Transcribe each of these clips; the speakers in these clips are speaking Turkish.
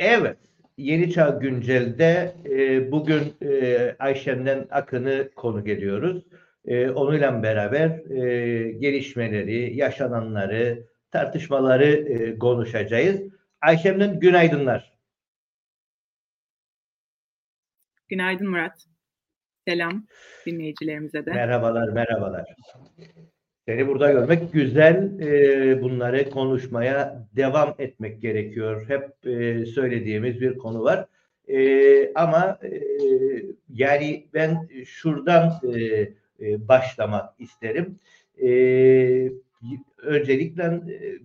Evet. Yeni Çağ Güncel'de e, bugün e, Ayşem'den Akın'ı konu geliyoruz. E, onunla beraber e, gelişmeleri, yaşananları, tartışmaları e, konuşacağız. Ayşem'den günaydınlar. Günaydın Murat. Selam dinleyicilerimize de. Merhabalar, merhabalar. Seni burada görmek güzel. E, bunları konuşmaya devam etmek gerekiyor. Hep e, söylediğimiz bir konu var. E, ama e, yani ben şuradan e, e, başlamak isterim. E, öncelikle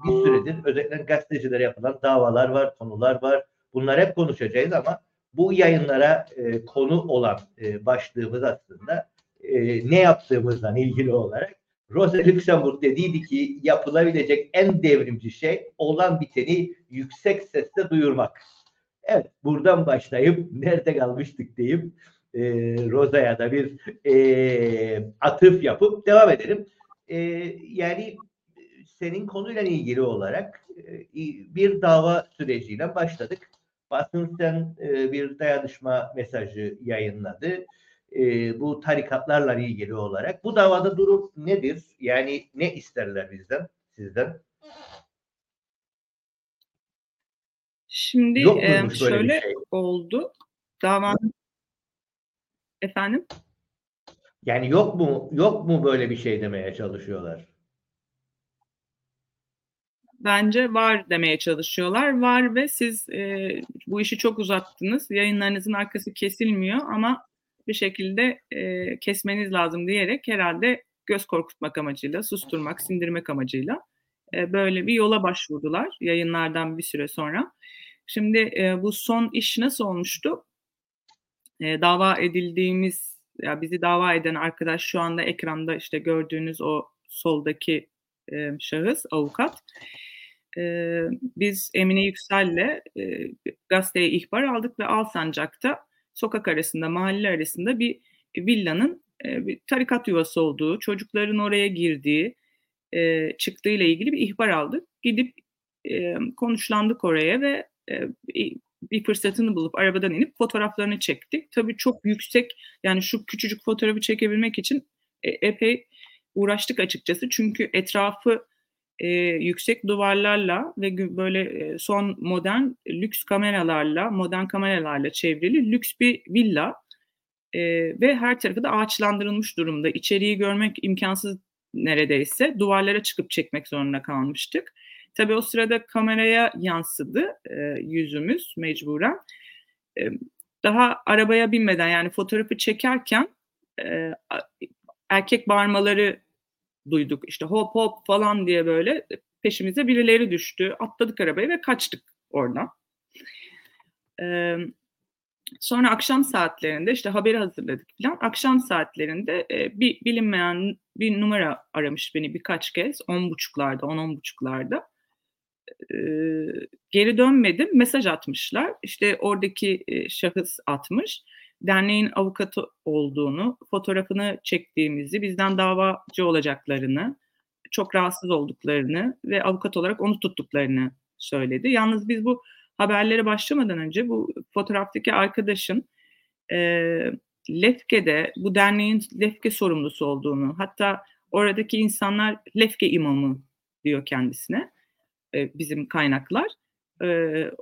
bir süredir özellikle gazetecilere yapılan davalar var, konular var. Bunlar hep konuşacağız ama bu yayınlara e, konu olan e, başlığımız aslında e, ne yaptığımızdan ilgili olarak Rosa Luxemburg dediydi ki yapılabilecek en devrimci şey olan biteni yüksek sesle duyurmak. Evet buradan başlayıp nerede kalmıştık deyip e, Rosa'ya da bir e, atıf yapıp devam edelim. E, yani senin konuyla ilgili olarak e, bir dava süreciyle başladık. Basın sen e, bir dayanışma mesajı yayınladı e, bu tarikatlarla ilgili olarak. Bu davada durum nedir? Yani ne isterler bizden, sizden? Şimdi Yok e, şöyle şey? oldu. Davanın efendim? Yani yok mu yok mu böyle bir şey demeye çalışıyorlar? Bence var demeye çalışıyorlar. Var ve siz e, bu işi çok uzattınız. Yayınlarınızın arkası kesilmiyor ama bir şekilde e, kesmeniz lazım diyerek herhalde göz korkutmak amacıyla, susturmak, sindirmek amacıyla e, böyle bir yola başvurdular yayınlardan bir süre sonra. Şimdi e, bu son iş nasıl olmuştu? E, dava edildiğimiz, ya bizi dava eden arkadaş şu anda ekranda işte gördüğünüz o soldaki e, şahıs, avukat. E, biz Emine Yüksel'le e, gazeteye ihbar aldık ve Alsancak'ta sokak arasında, mahalle arasında bir villanın e, bir tarikat yuvası olduğu, çocukların oraya girdiği, e, çıktığı ile ilgili bir ihbar aldık. Gidip e, konuşlandık oraya ve e, bir fırsatını bulup arabadan inip fotoğraflarını çektik. Tabii çok yüksek yani şu küçücük fotoğrafı çekebilmek için e, epey uğraştık açıkçası. Çünkü etrafı e, yüksek duvarlarla ve böyle e, son modern lüks kameralarla, modern kameralarla çevrili lüks bir villa e, ve her tarafı da ağaçlandırılmış durumda. İçeriği görmek imkansız neredeyse. Duvarlara çıkıp çekmek zorunda kalmıştık. Tabii o sırada kameraya yansıdı e, yüzümüz mecburen. E, daha arabaya binmeden yani fotoğrafı çekerken e, erkek bağırmaları duyduk. İşte hop hop falan diye böyle peşimize birileri düştü. Atladık arabaya ve kaçtık oradan. Ee, sonra akşam saatlerinde işte haberi hazırladık falan. Akşam saatlerinde e, bir bilinmeyen bir numara aramış beni birkaç kez. On buçuklarda, on on buçuklarda. Ee, geri dönmedim. Mesaj atmışlar. İşte oradaki e, şahıs atmış derneğin avukatı olduğunu, fotoğrafını çektiğimizi, bizden davacı olacaklarını, çok rahatsız olduklarını ve avukat olarak onu tuttuklarını söyledi. Yalnız biz bu haberlere başlamadan önce bu fotoğraftaki arkadaşın e, Lefke'de bu derneğin Lefke sorumlusu olduğunu, hatta oradaki insanlar Lefke imamı diyor kendisine e, bizim kaynaklar. E,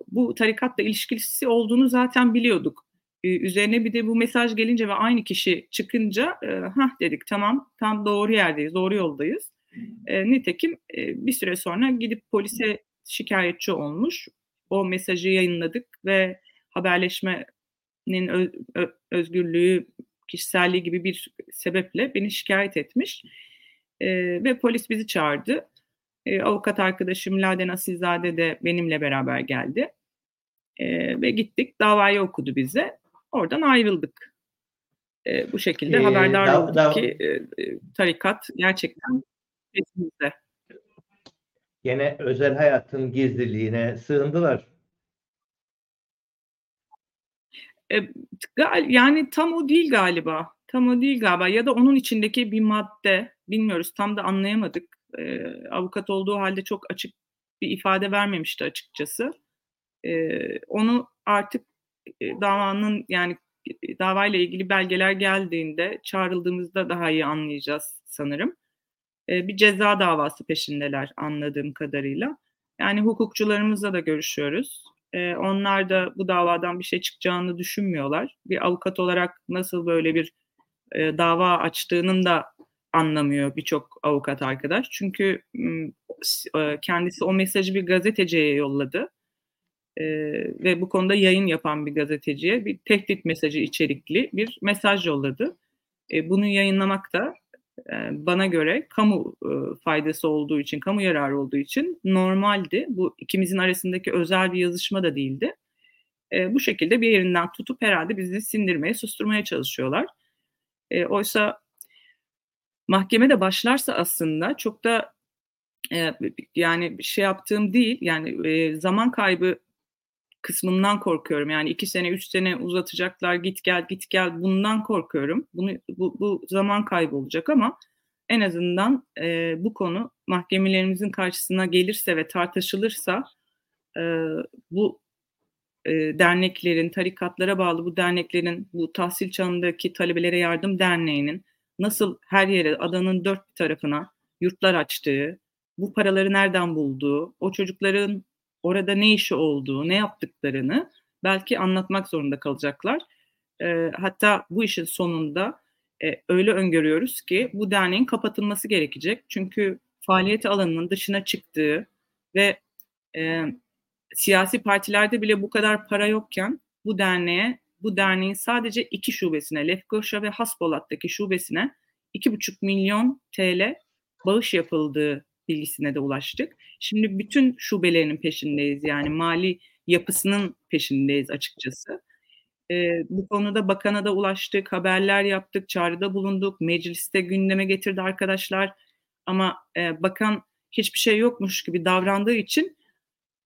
bu tarikatla ilişkisi olduğunu zaten biliyorduk üzerine bir de bu mesaj gelince ve aynı kişi çıkınca e, hah dedik tamam tam doğru yerdeyiz, doğru yoldayız. E, nitekim e, bir süre sonra gidip polise şikayetçi olmuş. O mesajı yayınladık ve haberleşmenin öz, özgürlüğü, kişiselliği gibi bir sebeple beni şikayet etmiş. E, ve polis bizi çağırdı. E, avukat arkadaşım Laden Asilzade de benimle beraber geldi. E, ve gittik davayı okudu bize Oradan ayrıldık. E, bu şekilde ee, haberdar da, olduk da, ki e, e, tarikat gerçekten peşimizde. Yine özel hayatın gizliliğine sığındılar. E, yani tam o değil galiba. Tam o değil galiba. Ya da onun içindeki bir madde. Bilmiyoruz. Tam da anlayamadık. E, avukat olduğu halde çok açık bir ifade vermemişti açıkçası. E, onu artık davanın yani e, davayla ilgili belgeler geldiğinde çağrıldığımızda daha iyi anlayacağız sanırım. E, bir ceza davası peşindeler anladığım kadarıyla. Yani hukukçularımızla da görüşüyoruz. E, onlar da bu davadan bir şey çıkacağını düşünmüyorlar. Bir avukat olarak nasıl böyle bir e, dava açtığının da anlamıyor birçok avukat arkadaş. Çünkü e, kendisi o mesajı bir gazeteciye yolladı. E, ve bu konuda yayın yapan bir gazeteciye bir tehdit mesajı içerikli bir mesaj yolladı. E, bunu yayınlamak da e, bana göre kamu e, faydası olduğu için, kamu yararı olduğu için normaldi. Bu ikimizin arasındaki özel bir yazışma da değildi. E, bu şekilde bir yerinden tutup herhalde bizi sindirmeye, susturmaya çalışıyorlar. E, oysa mahkemede başlarsa aslında çok da e, yani şey yaptığım değil. Yani e, zaman kaybı kısmından korkuyorum. Yani iki sene, üç sene uzatacaklar, git gel, git gel bundan korkuyorum. Bunu, bu, bu zaman kaybı olacak ama en azından e, bu konu mahkemelerimizin karşısına gelirse ve tartışılırsa e, bu e, derneklerin, tarikatlara bağlı bu derneklerin, bu tahsil çağındaki talebelere yardım derneğinin nasıl her yere adanın dört tarafına yurtlar açtığı, bu paraları nereden bulduğu, o çocukların orada ne işi olduğu, ne yaptıklarını belki anlatmak zorunda kalacaklar. E, hatta bu işin sonunda e, öyle öngörüyoruz ki bu derneğin kapatılması gerekecek. Çünkü faaliyet alanının dışına çıktığı ve e, siyasi partilerde bile bu kadar para yokken bu derneğe, bu derneğin sadece iki şubesine, Lefkoşa ve Haspolat'taki şubesine 2,5 milyon TL bağış yapıldığı bilgisine de ulaştık. Şimdi bütün şubelerinin peşindeyiz yani mali yapısının peşindeyiz açıkçası. E, bu konuda bakana da ulaştık, haberler yaptık, çağrıda bulunduk, mecliste gündeme getirdi arkadaşlar. Ama e, bakan hiçbir şey yokmuş gibi davrandığı için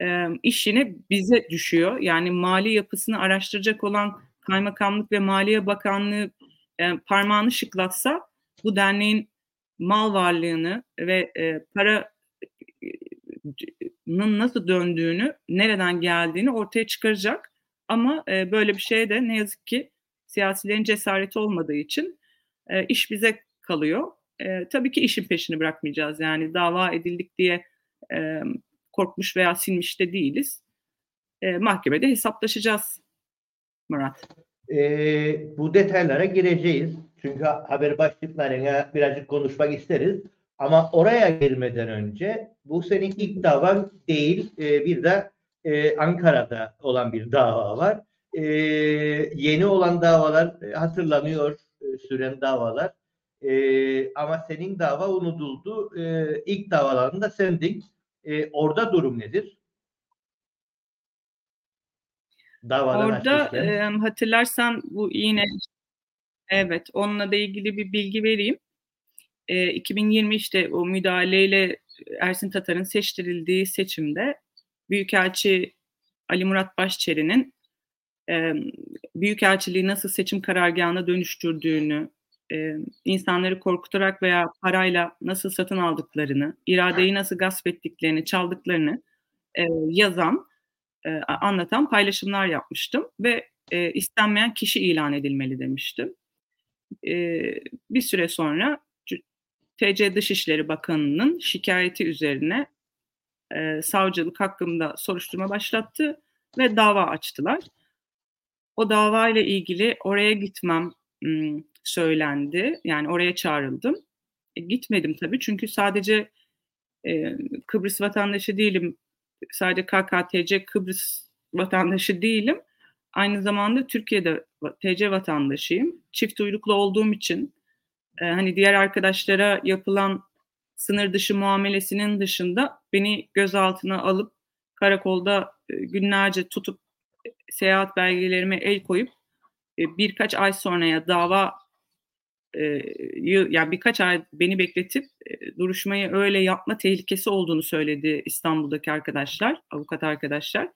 e, iş yine bize düşüyor. Yani mali yapısını araştıracak olan Kaymakamlık ve Maliye Bakanlığı e, parmağını şıklatsa bu derneğin mal varlığını ve e, paranın nasıl döndüğünü, nereden geldiğini ortaya çıkaracak. Ama e, böyle bir şeye de ne yazık ki siyasilerin cesareti olmadığı için e, iş bize kalıyor. E, tabii ki işin peşini bırakmayacağız. Yani dava edildik diye e, korkmuş veya silmiş de değiliz. E, mahkemede hesaplaşacağız Murat. E, bu detaylara gireceğiz. Çünkü haber başlıklarına birazcık konuşmak isteriz. Ama oraya girmeden önce bu senin ilk davan değil. E, bir de e, Ankara'da olan bir dava var. E, yeni olan davalar e, hatırlanıyor e, süren davalar. E, ama senin dava unutuldu. E, ilk davalarında sendin. E, orada durum nedir? Davadan Orada e, hatırlarsan bu yine evet onunla da ilgili bir bilgi vereyim. E, 2020 işte o müdahaleyle Ersin Tatar'ın seçtirildiği seçimde Büyükelçi Ali Murat Başçeri'nin e, Büyükelçiliği nasıl seçim karargahına dönüştürdüğünü, e, insanları korkutarak veya parayla nasıl satın aldıklarını, iradeyi nasıl gasp ettiklerini, çaldıklarını e, yazan, e, anlatan paylaşımlar yapmıştım ve e, istenmeyen kişi ilan edilmeli demiştim. E, bir süre sonra TC Dışişleri Bakanı'nın şikayeti üzerine e, savcılık hakkında soruşturma başlattı ve dava açtılar. O dava ile ilgili oraya gitmem söylendi. Yani oraya çağrıldım. E, gitmedim tabii çünkü sadece e, Kıbrıs vatandaşı değilim. Sadece KKTC Kıbrıs vatandaşı değilim. Aynı zamanda Türkiye'de TC vatandaşıyım. Çift uyruklu olduğum için e, hani diğer arkadaşlara yapılan sınır dışı muamelesinin dışında beni gözaltına alıp karakolda e, günlerce tutup e, seyahat belgelerime el koyup e, birkaç ay sonraya dava yani birkaç ay beni bekletip duruşmayı öyle yapma tehlikesi olduğunu söyledi İstanbul'daki arkadaşlar, avukat arkadaşlar.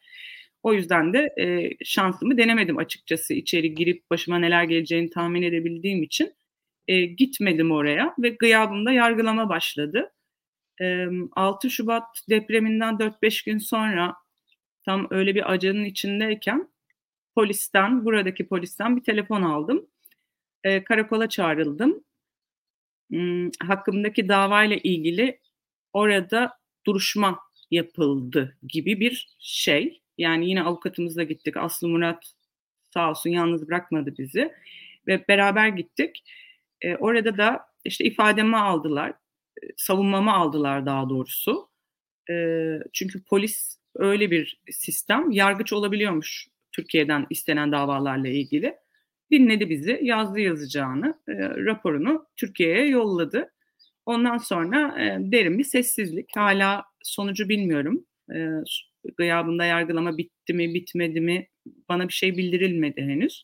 O yüzden de şansımı denemedim açıkçası içeri girip başıma neler geleceğini tahmin edebildiğim için e, gitmedim oraya ve gıyabımda yargılama başladı. E, 6 Şubat depreminden 4-5 gün sonra tam öyle bir acanın içindeyken polisten, buradaki polisten bir telefon aldım. E, karakola çağrıldım. Hmm, hakkımdaki davayla ilgili orada duruşma yapıldı gibi bir şey. Yani yine avukatımızla gittik. Aslı Murat sağ olsun yalnız bırakmadı bizi. Ve beraber gittik. E, orada da işte ifademi aldılar. E, savunmamı aldılar daha doğrusu. E, çünkü polis öyle bir sistem. Yargıç olabiliyormuş Türkiye'den istenen davalarla ilgili. Dinledi bizi, yazdı yazacağını, e, raporunu Türkiye'ye yolladı. Ondan sonra e, derin bir sessizlik. Hala sonucu bilmiyorum. E, gıyabında yargılama bitti mi, bitmedi mi bana bir şey bildirilmedi henüz.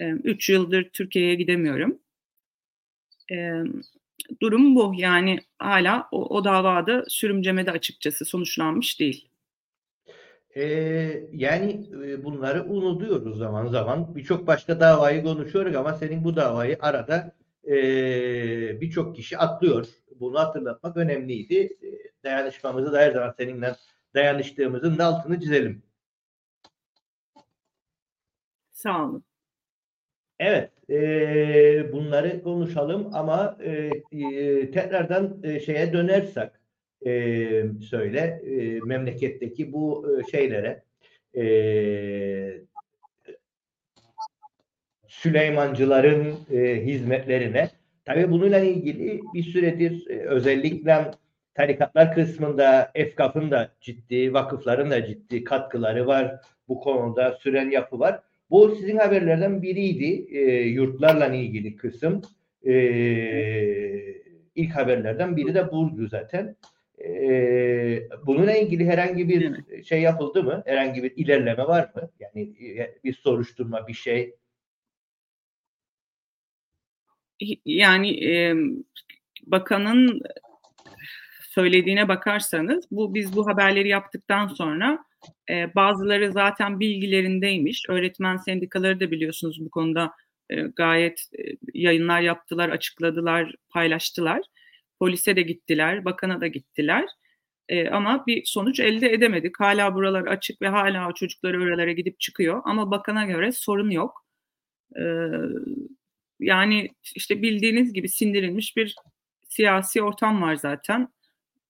E, üç yıldır Türkiye'ye gidemiyorum. E, durum bu. Yani hala o, o davada sürümcemede açıkçası sonuçlanmış değil. Ee, yani bunları unutuyoruz zaman zaman. Birçok başka davayı konuşuyoruz ama senin bu davayı arada e, birçok kişi atlıyor. Bunu hatırlatmak önemliydi. Dayanışmamızı da her zaman seninle dayanıştığımızın da altını çizelim. Sağ olun. Evet, e, bunları konuşalım ama e, e, tekrardan e, şeye dönersek e, söyle e, memleketteki bu e, şeylere e, Süleymancıların e, hizmetlerine tabii bununla ilgili bir süredir e, özellikle tarikatlar kısmında EFKAF'ın da ciddi, vakıfların da ciddi katkıları var. Bu konuda süren yapı var. Bu sizin haberlerden biriydi. E, yurtlarla ilgili kısım. E, ilk haberlerden biri de buydu zaten. E, bununla ilgili herhangi bir şey yapıldı mı? Herhangi bir ilerleme var mı? Yani e, bir soruşturma, bir şey. Yani e, bakanın söylediğine bakarsanız bu biz bu haberleri yaptıktan sonra e, bazıları zaten bilgilerindeymiş. Öğretmen sendikaları da biliyorsunuz bu konuda e, gayet e, yayınlar yaptılar, açıkladılar, paylaştılar. Polise de gittiler, bakana da gittiler. E, ama bir sonuç elde edemedik. Hala buralar açık ve hala o çocuklar oralara gidip çıkıyor. Ama bakana göre sorun yok. E, yani işte bildiğiniz gibi sindirilmiş bir siyasi ortam var zaten.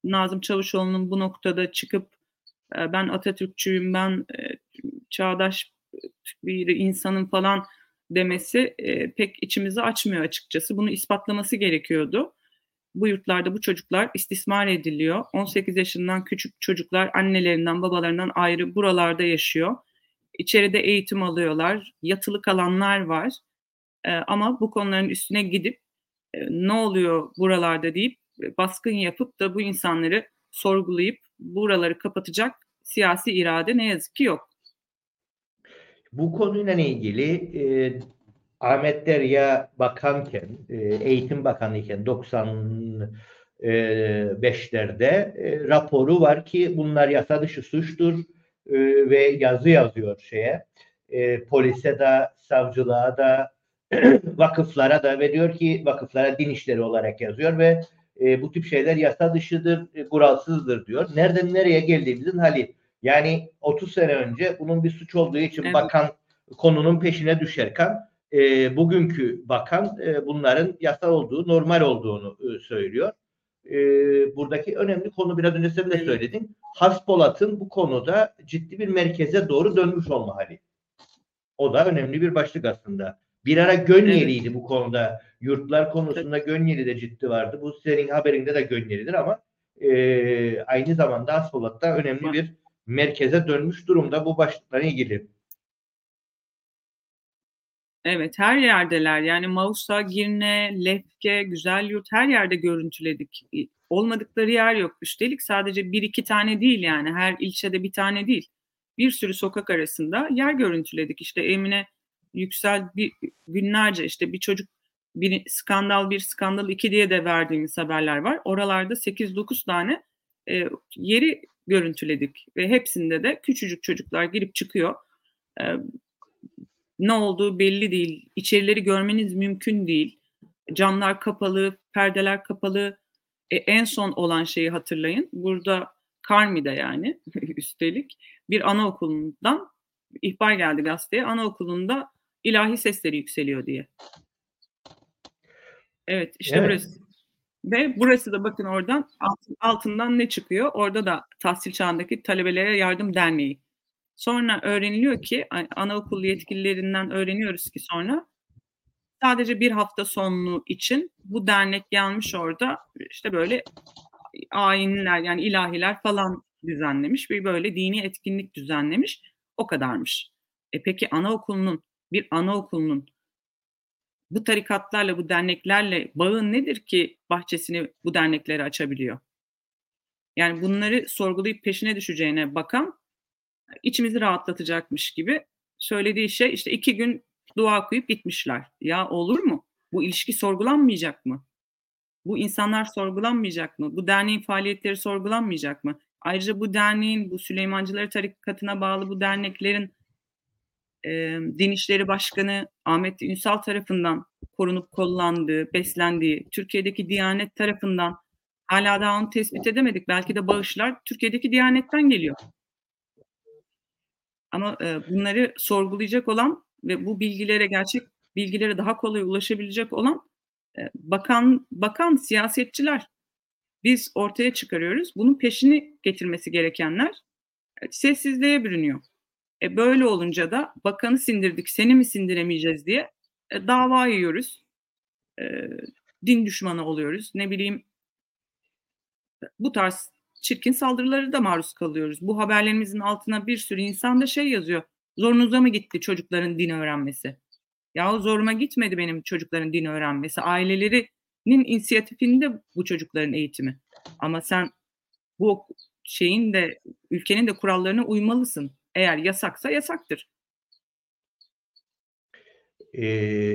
Nazım Çavuşoğlu'nun bu noktada çıkıp e, ben Atatürkçüyüm, ben e, çağdaş bir insanın falan demesi e, pek içimizi açmıyor açıkçası. Bunu ispatlaması gerekiyordu. Bu yurtlarda bu çocuklar istismar ediliyor. 18 yaşından küçük çocuklar annelerinden babalarından ayrı buralarda yaşıyor. İçeride eğitim alıyorlar. Yatılı kalanlar var. Ama bu konuların üstüne gidip ne oluyor buralarda deyip baskın yapıp da bu insanları sorgulayıp buraları kapatacak siyasi irade ne yazık ki yok. Bu konuyla ilgili e, Ahmet Derya bakanken, e, eğitim bakanı iken 95'lerde e, raporu var ki bunlar yasa dışı suçtur e, ve yazı yazıyor şeye. E, polise de, savcılığa da, vakıflara da ve diyor ki vakıflara din işleri olarak yazıyor ve e, bu tip şeyler yasa dışıdır, e, kuralsızdır diyor. Nereden nereye geldiğimizin hali. Yani 30 sene önce bunun bir suç olduğu için evet. bakan konunun peşine düşerken e, bugünkü bakan e, bunların yasal olduğu, normal olduğunu e, söylüyor. E, buradaki önemli konu biraz önce sen de söyledin. Haspolat'ın bu konuda ciddi bir merkeze doğru dönmüş olma hali. O da önemli bir başlık aslında. Bir ara Gönyeli'ydi evet. bu konuda. Yurtlar konusunda Gönyeli de ciddi vardı. Bu senin haberinde de Gönyeli'dir ama e, aynı zamanda Aspolat'ta önemli bir merkeze dönmüş durumda bu başlıklarla ilgili. Evet her yerdeler yani Mausa, Girne, Lefke, Güzel Yurt her yerde görüntüledik. Olmadıkları yer yok. Üstelik sadece bir iki tane değil yani her ilçede bir tane değil. Bir sürü sokak arasında yer görüntüledik. İşte Emine Yüksel bir günlerce işte bir çocuk bir skandal bir skandal iki diye de verdiğimiz haberler var. Oralarda 8-9 tane e, yeri görüntüledik ve hepsinde de küçücük çocuklar girip çıkıyor. E, ne olduğu belli değil. İçerileri görmeniz mümkün değil. Camlar kapalı, perdeler kapalı. E, en son olan şeyi hatırlayın. Burada Karmi'de yani üstelik bir anaokulundan ihbar geldi gazeteye. Anaokulunda ilahi sesleri yükseliyor diye. Evet işte Evet. burası. Ve burası da bakın oradan alt- altından ne çıkıyor? Orada da tahsil çağındaki talebelere yardım derneği. Sonra öğreniliyor ki anaokul yetkililerinden öğreniyoruz ki sonra sadece bir hafta sonu için bu dernek gelmiş orada işte böyle ayinler yani ilahiler falan düzenlemiş bir böyle dini etkinlik düzenlemiş. O kadarmış. E peki anaokulunun bir anaokulunun bu tarikatlarla bu derneklerle bağı nedir ki bahçesini bu derneklere açabiliyor? Yani bunları sorgulayıp peşine düşeceğine bakan içimizi rahatlatacakmış gibi söylediği şey işte iki gün dua okuyup gitmişler. Ya olur mu? Bu ilişki sorgulanmayacak mı? Bu insanlar sorgulanmayacak mı? Bu derneğin faaliyetleri sorgulanmayacak mı? Ayrıca bu derneğin, bu Süleymancıları tarikatına bağlı bu derneklerin e, Din İşleri Başkanı Ahmet Ünsal tarafından korunup kollandığı, beslendiği, Türkiye'deki Diyanet tarafından hala daha onu tespit edemedik. Belki de bağışlar Türkiye'deki Diyanet'ten geliyor. Ama e, bunları sorgulayacak olan ve bu bilgilere gerçek bilgilere daha kolay ulaşabilecek olan e, bakan bakan siyasetçiler. Biz ortaya çıkarıyoruz. Bunun peşini getirmesi gerekenler sessizliğe bürünüyor. E böyle olunca da bakanı sindirdik, seni mi sindiremeyeceğiz diye e, dava yiyoruz. E, din düşmanı oluyoruz. Ne bileyim bu tarz çirkin saldırıları da maruz kalıyoruz. Bu haberlerimizin altına bir sürü insan da şey yazıyor. Zorunuza mı gitti çocukların din öğrenmesi? Yahu zoruma gitmedi benim çocukların din öğrenmesi. Ailelerinin inisiyatifinde bu çocukların eğitimi. Ama sen bu şeyin de ülkenin de kurallarına uymalısın. Eğer yasaksa yasaktır. Ee,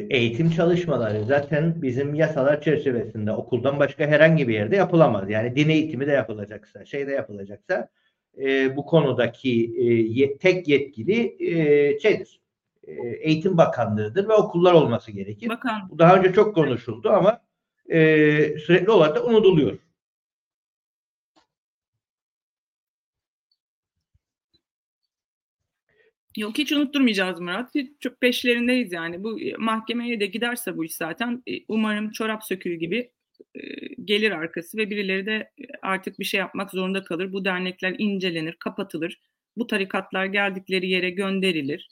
eğitim çalışmaları zaten bizim yasalar çerçevesinde okuldan başka herhangi bir yerde yapılamaz. Yani din eğitimi de yapılacaksa, şey de yapılacaksa e, bu konudaki e, ye- tek yetkili e, şeydir. E, Eğitim Bakanlığı'dır ve okullar olması gerekir. Bakan Bu daha önce çok konuşuldu ama e, sürekli olarak da unutuluyor. Yok hiç unutturmayacağız Murat. Çok peşlerindeyiz yani. Bu e, mahkemeye de giderse bu iş zaten e, umarım çorap söküğü gibi e, gelir arkası ve birileri de artık bir şey yapmak zorunda kalır. Bu dernekler incelenir, kapatılır. Bu tarikatlar geldikleri yere gönderilir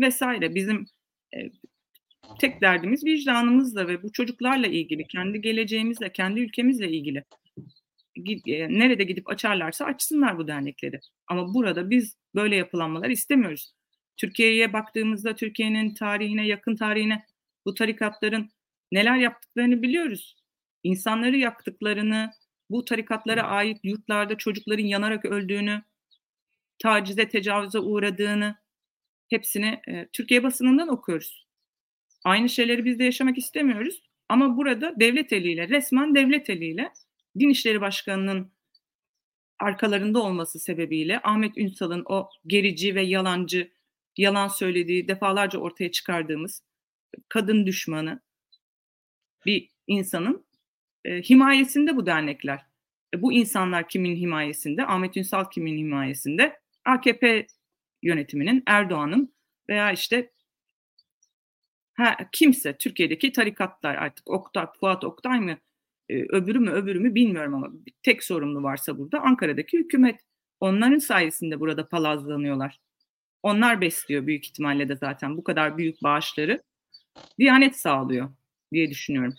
vesaire. Bizim tek derdimiz vicdanımızla ve bu çocuklarla ilgili, kendi geleceğimizle, kendi ülkemizle ilgili. E, Nerede gidip açarlarsa açsınlar bu dernekleri. Ama burada biz böyle yapılanmalar istemiyoruz. Türkiye'ye baktığımızda Türkiye'nin tarihine, yakın tarihine bu tarikatların neler yaptıklarını biliyoruz. İnsanları yaktıklarını, bu tarikatlara ait yurtlarda çocukların yanarak öldüğünü, tacize, tecavüze uğradığını hepsini e, Türkiye basınından okuyoruz. Aynı şeyleri biz de yaşamak istemiyoruz. Ama burada devlet eliyle, resmen devlet eliyle Din İşleri Başkanı'nın arkalarında olması sebebiyle Ahmet Ünsal'ın o gerici ve yalancı, yalan söylediği, defalarca ortaya çıkardığımız kadın düşmanı bir insanın e, himayesinde bu dernekler. E, bu insanlar kimin himayesinde? Ahmet Ünsal kimin himayesinde? AKP yönetiminin, Erdoğan'ın veya işte ha, kimse Türkiye'deki tarikatlar artık Oktay, Fuat Oktay mı öbürü mü öbürü mü bilmiyorum ama tek sorumlu varsa burada Ankara'daki hükümet. Onların sayesinde burada palazlanıyorlar. Onlar besliyor büyük ihtimalle de zaten bu kadar büyük bağışları. Diyanet sağlıyor diye düşünüyorum.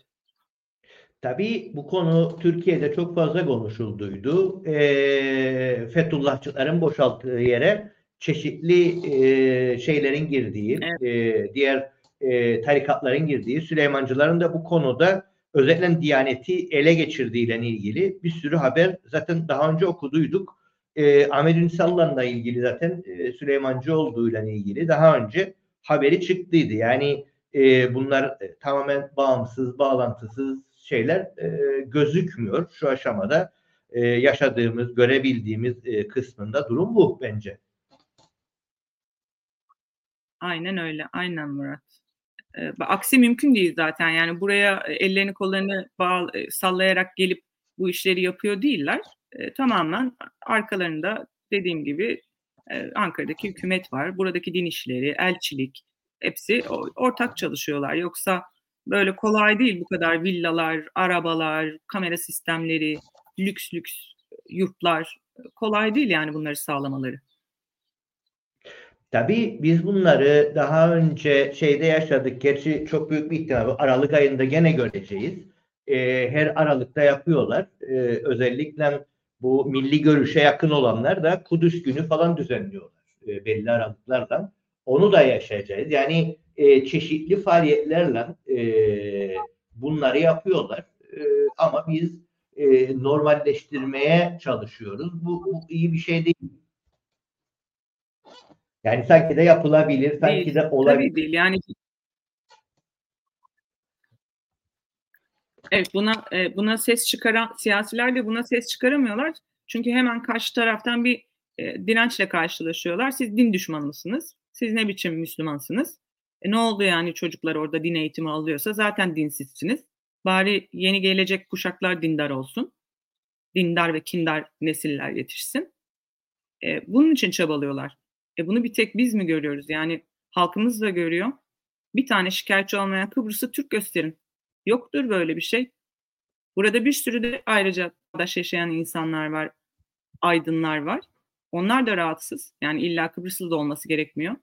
Tabii bu konu Türkiye'de çok fazla konuşulduydu. E, Fethullahçıların boşalttığı yere çeşitli e, şeylerin girdiği, e, diğer e, tarikatların girdiği, Süleymancıların da bu konuda özellikle Diyaneti ele geçirdiğiyle ilgili bir sürü haber zaten daha önce okuduyduk. E, Ahmet Ünsal'la ilgili zaten e, Süleymancı olduğuyla ilgili daha önce haberi çıktıydı. Yani e, bunlar e, tamamen bağımsız, bağlantısız şeyler e, gözükmüyor şu aşamada. E, yaşadığımız, görebildiğimiz e, kısmında durum bu bence. Aynen öyle. Aynen Murat. Aksi mümkün değil zaten. Yani buraya ellerini kollarını bağ, sallayarak gelip bu işleri yapıyor değiller. e, tamamen arkalarında dediğim gibi e, Ankara'daki hükümet var. Buradaki din işleri, elçilik hepsi ortak çalışıyorlar. Yoksa böyle kolay değil bu kadar villalar, arabalar, kamera sistemleri, lüks lüks yurtlar kolay değil yani bunları sağlamaları. Tabii biz bunları daha önce şeyde yaşadık. Gerçi çok büyük bir ihtimal Aralık ayında gene göreceğiz. Ee, her Aralık'ta yapıyorlar. Ee, özellikle bu milli görüşe yakın olanlar da Kudüs günü falan düzenliyorlar. E, belli aralıklardan. Onu da yaşayacağız. Yani e, çeşitli faaliyetlerle e, bunları yapıyorlar. E, ama biz e, normalleştirmeye çalışıyoruz. Bu, bu iyi bir şey değil. Yani sanki de yapılabilir, sanki değil, de olabilir. Tabii değil. Yani Evet buna e, buna ses çıkaran siyasiler de buna ses çıkaramıyorlar. Çünkü hemen karşı taraftan bir e, dirençle karşılaşıyorlar. Siz din düşmanısınız. Siz ne biçim Müslümansınız? E, ne oldu yani çocuklar orada din eğitimi alıyorsa zaten dinsizsiniz. Bari yeni gelecek kuşaklar dindar olsun. Dindar ve kindar nesiller yetişsin. E, bunun için çabalıyorlar. E, bunu bir tek biz mi görüyoruz? Yani halkımız da görüyor. Bir tane şikayetçi olmayan Kıbrıs'ı Türk gösterin. Yoktur böyle bir şey. Burada bir sürü de ayrıca arkadaş yaşayan insanlar var, aydınlar var. Onlar da rahatsız. Yani illa Kıbrıslı da olması gerekmiyor.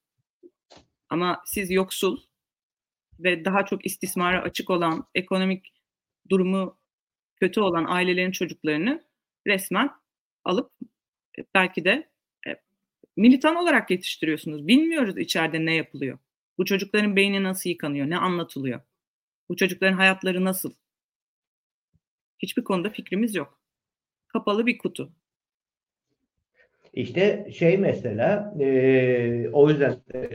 Ama siz yoksul ve daha çok istismara açık olan, ekonomik durumu kötü olan ailelerin çocuklarını resmen alıp e, belki de militan olarak yetiştiriyorsunuz. Bilmiyoruz içeride ne yapılıyor. Bu çocukların beyni nasıl yıkanıyor, ne anlatılıyor? Bu çocukların hayatları nasıl? Hiçbir konuda fikrimiz yok. Kapalı bir kutu. İşte şey mesela e, o yüzden e,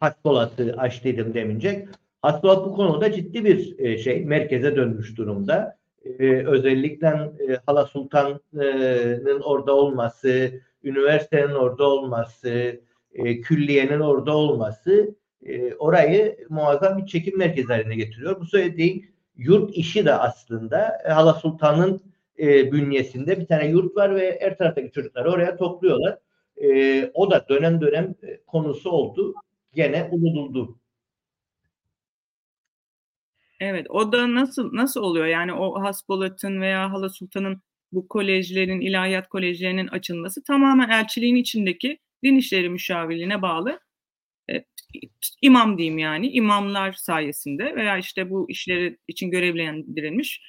Haspolat'ı aç dedim demince. Haspolat bu konuda ciddi bir e, şey merkeze dönmüş durumda. E, özellikle e, Hala Sultan'ın orada olması, üniversitenin orada olması, e, külliyenin orada olması e, orayı muazzam bir çekim merkezi haline getiriyor. Bu söylediğin yurt işi de aslında e, Hala Sultan'ın e, bünyesinde bir tane yurt var ve her taraftaki çocukları oraya topluyorlar. O da dönem dönem konusu oldu. Gene unutuldu. Evet, o da nasıl nasıl oluyor? Yani o Haspolat'ın veya Hala Sultan'ın bu kolejlerin, ilahiyat kolejlerinin açılması tamamen elçiliğin içindeki din işleri müşavirliğine bağlı e, imam diyeyim yani imamlar sayesinde veya işte bu işleri için görevlendirilmiş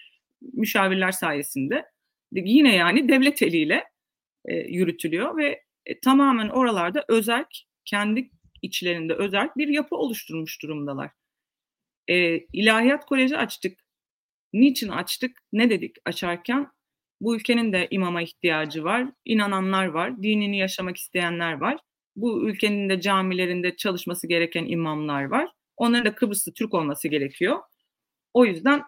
müşavirler sayesinde yine yani devlet eliyle e, yürütülüyor ve e, tamamen oralarda özel kendi içlerinde özel bir yapı oluşturmuş durumdalar. E, İlahiyat Koleji açtık. Niçin açtık? Ne dedik açarken? Bu ülkenin de imama ihtiyacı var. İnananlar var. Dinini yaşamak isteyenler var. Bu ülkenin de camilerinde çalışması gereken imamlar var. Onların da Kıbrıslı Türk olması gerekiyor. O yüzden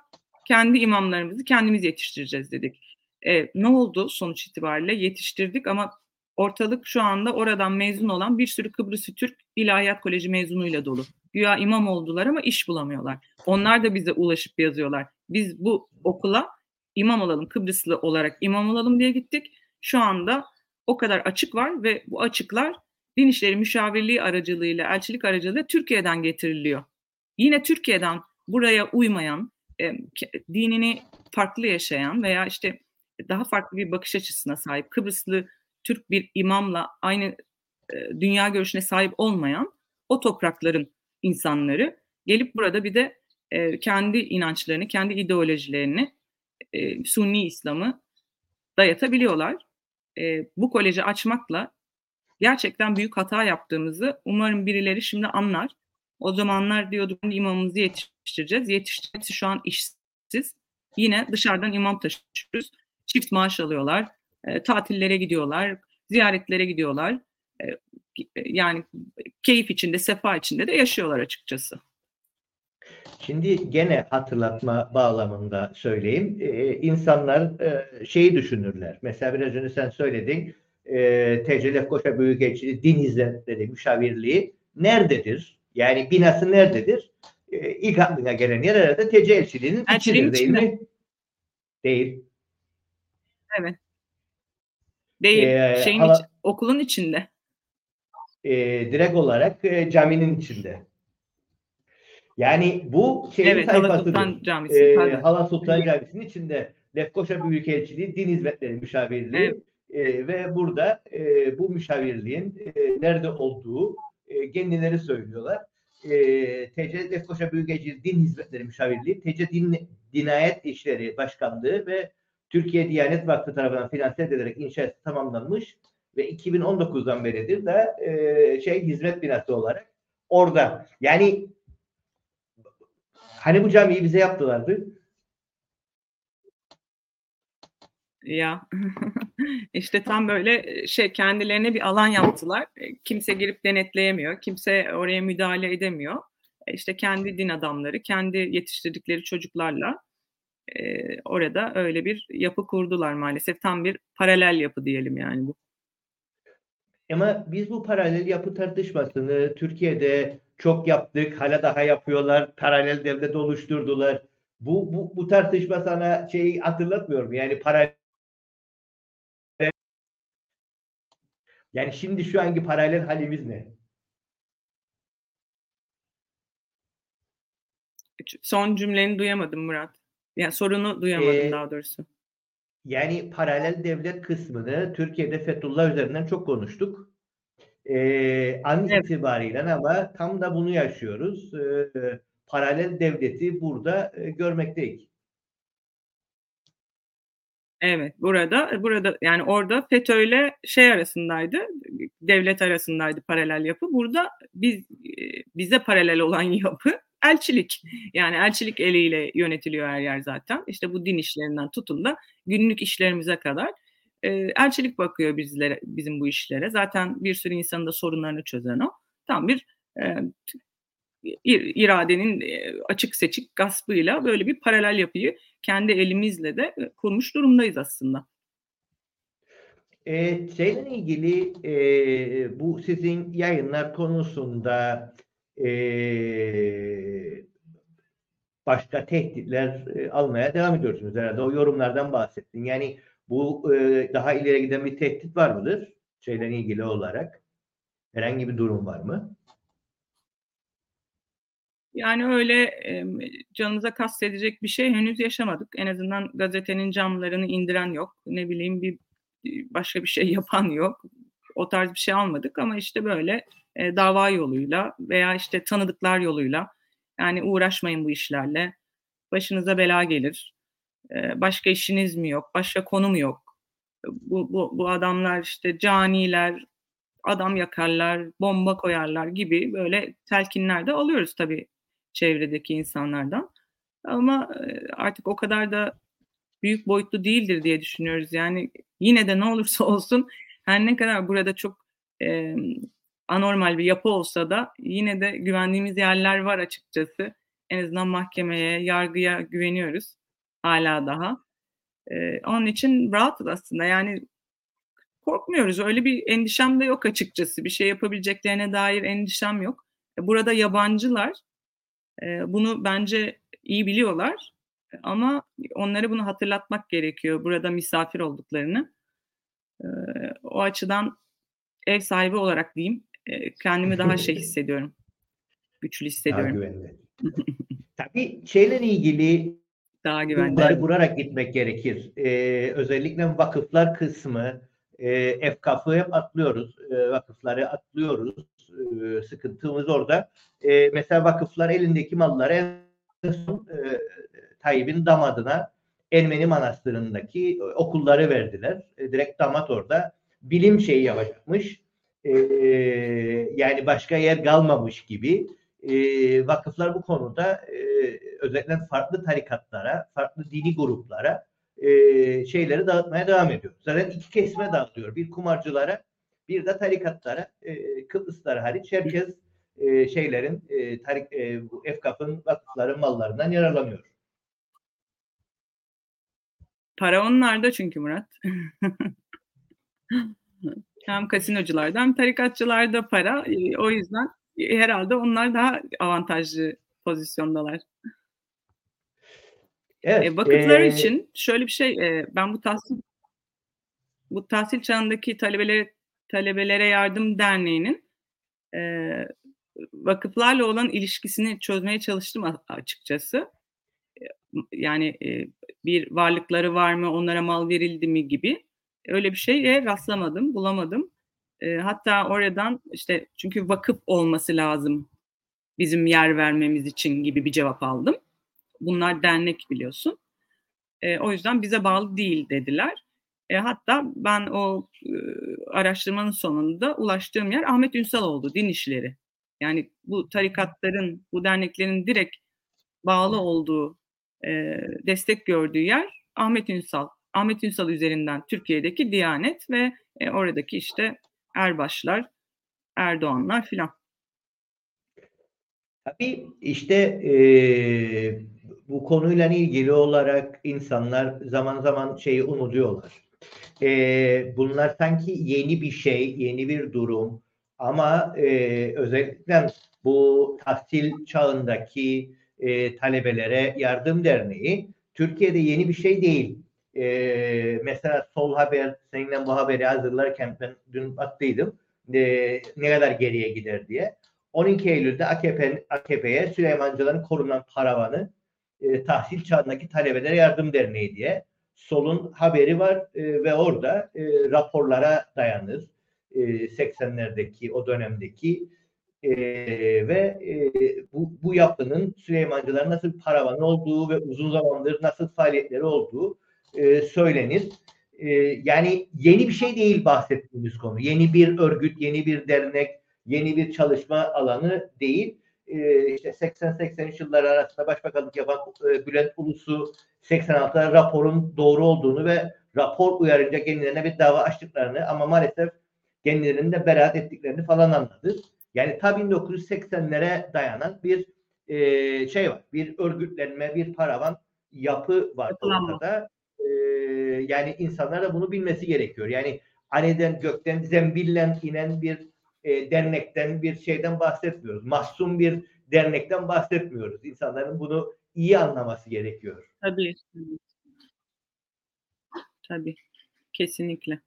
kendi imamlarımızı kendimiz yetiştireceğiz dedik. E, ne oldu sonuç itibariyle? Yetiştirdik ama ortalık şu anda oradan mezun olan bir sürü Kıbrıslı Türk İlahiyat Koleji mezunuyla dolu. Güya imam oldular ama iş bulamıyorlar. Onlar da bize ulaşıp yazıyorlar. Biz bu okula imam olalım, Kıbrıslı olarak imam olalım diye gittik. Şu anda o kadar açık var ve bu açıklar din işleri müşavirliği aracılığıyla, elçilik aracılığıyla Türkiye'den getiriliyor. Yine Türkiye'den buraya uymayan, e, dinini farklı yaşayan veya işte daha farklı bir bakış açısına sahip Kıbrıslı Türk bir imamla aynı e, dünya görüşüne sahip olmayan o toprakların insanları gelip burada bir de e, kendi inançlarını, kendi ideolojilerini, e, Sunni İslam'ı dayatabiliyorlar. E, bu koleji açmakla gerçekten büyük hata yaptığımızı umarım birileri şimdi anlar. O zamanlar diyorduk imamımızı yetiştireceğiz. Yetiştirmesi şu an işsiz. Yine dışarıdan imam taşıyoruz. Çift maaş alıyorlar. E, tatillere gidiyorlar. Ziyaretlere gidiyorlar. E, yani keyif içinde, sefa içinde de yaşıyorlar açıkçası. Şimdi gene hatırlatma bağlamında söyleyeyim. Ee, insanlar e, şeyi düşünürler. Mesela biraz önce sen söyledin. E, TC Lefkoşa Büyükelçiliği Din Hizmetleri Müşavirliği nerededir? Yani binası nerededir? E, ilk aklına gelen yer herhalde TC elçiliğinin içidir değil mi? Değil. Evet. Değil. Ee, Şeyin hala- iç- okulun içinde. E, direkt olarak e, caminin içinde. Yani bu şeyin Evet, Hala sayfasıdır. Sultan Camisi. E, pardon. Hala Sultan Camisi'nin içinde Lefkoşa Büyükelçiliği Din Hizmetleri Müşavirliği Evet. e, ve burada e, bu müşavirliğin e, nerede olduğu e, kendileri söylüyorlar. E, TC Lefkoşa Büyükelçiliği Din Hizmetleri Müşavirliği, TC Din, Dinayet İşleri Başkanlığı ve Türkiye Diyanet Vakfı tarafından finanse edilerek inşaatı tamamlanmış ve 2019'dan beridir de e, şey hizmet binası olarak orada. Yani hani bu camiyi bize yaptılardı. Ya işte tam böyle şey kendilerine bir alan yaptılar. E, Kimse girip denetleyemiyor. Kimse oraya müdahale edemiyor. E, İşte kendi din adamları, kendi yetiştirdikleri çocuklarla e, orada öyle bir yapı kurdular maalesef. Tam bir paralel yapı diyelim yani bu. Ama biz bu paralel yapı tartışmasını Türkiye'de çok yaptık. Hala daha yapıyorlar. Paralel devlet oluşturdular. Bu, bu, bu tartışma sana şeyi hatırlatmıyor mu? Yani paralel yani şimdi şu anki paralel halimiz ne? Son cümleni duyamadım Murat. Yani sorunu duyamadım Ee, daha doğrusu. Yani paralel devlet kısmını Türkiye'de Fethullah üzerinden çok konuştuk. Ee, an Evet. itibariyle ama tam da bunu yaşıyoruz. Ee, paralel devleti burada e, görmekteyiz. Evet, burada burada yani orada FETÖ'yle şey arasındaydı, devlet arasındaydı paralel yapı. Burada biz e, bize paralel olan yapı elçilik. Yani elçilik eliyle yönetiliyor her yer zaten. İşte bu din işlerinden tutun da günlük işlerimize kadar e, elçilik bakıyor bizlere bizim bu işlere. Zaten bir sürü insanın da sorunlarını çözen o. Tam bir e, ir- iradenin açık seçik gaspıyla böyle bir paralel yapıyı kendi elimizle de kurmuş durumdayız aslında. Ee, şeyle ilgili e, bu sizin yayınlar konusunda başka tehditler almaya devam ediyorsunuz herhalde. O yorumlardan bahsettin. Yani bu daha ileri giden bir tehdit var mıdır? Şeyle ilgili olarak. Herhangi bir durum var mı? Yani öyle e, canınıza kastedecek bir şey henüz yaşamadık. En azından gazetenin camlarını indiren yok. Ne bileyim bir başka bir şey yapan yok. O tarz bir şey almadık ama işte böyle e, dava yoluyla veya işte tanıdıklar yoluyla yani uğraşmayın bu işlerle. Başınıza bela gelir. E, başka işiniz mi yok? Başka konu mu yok? Bu, bu, bu adamlar işte caniler, adam yakarlar, bomba koyarlar gibi böyle telkinler de alıyoruz tabii çevredeki insanlardan. Ama e, artık o kadar da büyük boyutlu değildir diye düşünüyoruz. Yani yine de ne olursa olsun her ne kadar burada çok e, anormal bir yapı olsa da yine de güvendiğimiz yerler var açıkçası. En azından mahkemeye, yargıya güveniyoruz hala daha. E, onun için rahatız aslında. Yani korkmuyoruz. Öyle bir endişem de yok açıkçası. Bir şey yapabileceklerine dair endişem yok. E, Burada yabancılar e, bunu bence iyi biliyorlar. Ama onlara bunu hatırlatmak gerekiyor. Burada misafir olduklarını. E, o açıdan ev sahibi olarak diyeyim e, kendimi daha şey hissediyorum. Güçlü Daha hissediyorum. güvenli. Tabii şeyle ilgili Daha güvenli. Bunları kurarak gitmek gerekir. Ee, özellikle vakıflar kısmı, e, efkafı hep atlıyoruz. E, vakıfları atlıyoruz. E, sıkıntımız orada. E, mesela vakıflar elindeki malları en son e, Tayyip'in damadına Ermeni Manastırı'ndaki okulları verdiler. E, direkt damat orada bilim şeyi yapacakmış. E, yani başka yer kalmamış gibi. E, vakıflar bu konuda e, özellikle farklı tarikatlara, farklı dini gruplara e, şeyleri dağıtmaya devam ediyor. Zaten iki kesime dağıtıyor. Bir kumarcılara, bir de tarikatlara. E, Kıbrıslar hariç herkes e, şeylerin, e, tarik, e, bu efkafın, vakıfların mallarından yararlanıyor. Para onlarda çünkü Murat. hem kasinocularda hem tarikatçılarda para. E, O yüzden e, herhalde onlar daha avantajlı pozisyondalar. Evet, E, vakıflar e, için şöyle bir şey, e, ben bu tahsil bu tahsil çağındaki talebelere talebelere yardım derneğinin e, vakıflarla olan ilişkisini çözmeye çalıştım açıkçası. Yani e, bir varlıkları var mı, onlara mal verildi mi gibi öyle bir şeye rastlamadım, bulamadım. E, hatta oradan işte çünkü vakıf olması lazım bizim yer vermemiz için gibi bir cevap aldım. Bunlar dernek biliyorsun. E, o yüzden bize bağlı değil dediler. E, hatta ben o e, araştırmanın sonunda ulaştığım yer Ahmet Ünsal oldu, din işleri. Yani bu tarikatların, bu derneklerin direkt bağlı olduğu, e, destek gördüğü yer Ahmet Ünsal. Ahmet Ünsal üzerinden Türkiye'deki Diyanet ve e, oradaki işte Erbaşlar, Erdoğanlar filan. Tabii işte e, bu konuyla ilgili olarak insanlar zaman zaman şeyi unutuyorlar. E, bunlar sanki yeni bir şey, yeni bir durum ama e, özellikle bu tahsil çağındaki e, talebelere yardım derneği Türkiye'de yeni bir şey değil. E, mesela Sol Haber seninle bu haberi hazırlarken ben dün baktıydım e, ne kadar geriye gider diye. 12 Eylül'de AKP, AKP'ye Süleymancıların korunan paravanı e, tahsil çağındaki talebelere yardım derneği diye Sol'un haberi var e, ve orada e, raporlara dayanır. E, 80'lerdeki o dönemdeki e, ve e, bu, bu yapının Süleymancıların nasıl paravan olduğu ve uzun zamandır nasıl faaliyetleri olduğu e, söylenir. E, yani yeni bir şey değil bahsettiğimiz konu. Yeni bir örgüt, yeni bir dernek, yeni bir çalışma alanı değil. E, işte 80-83 yılları arasında başbakanlık yapan e, Bülent Ulusu 86'da raporun doğru olduğunu ve rapor uyarınca kendilerine bir dava açtıklarını ama maalesef kendilerinde beraat ettiklerini falan anladı. Yani ta 1980'lere dayanan bir e, şey var. Bir örgütlenme, bir paravan yapı var ortada. E, yani insanlar da bunu bilmesi gerekiyor. Yani aniden gökten zembillen inen bir e, dernekten bir şeyden bahsetmiyoruz. Mahzun bir dernekten bahsetmiyoruz. İnsanların bunu iyi anlaması gerekiyor. Tabii. Tabii. Kesinlikle.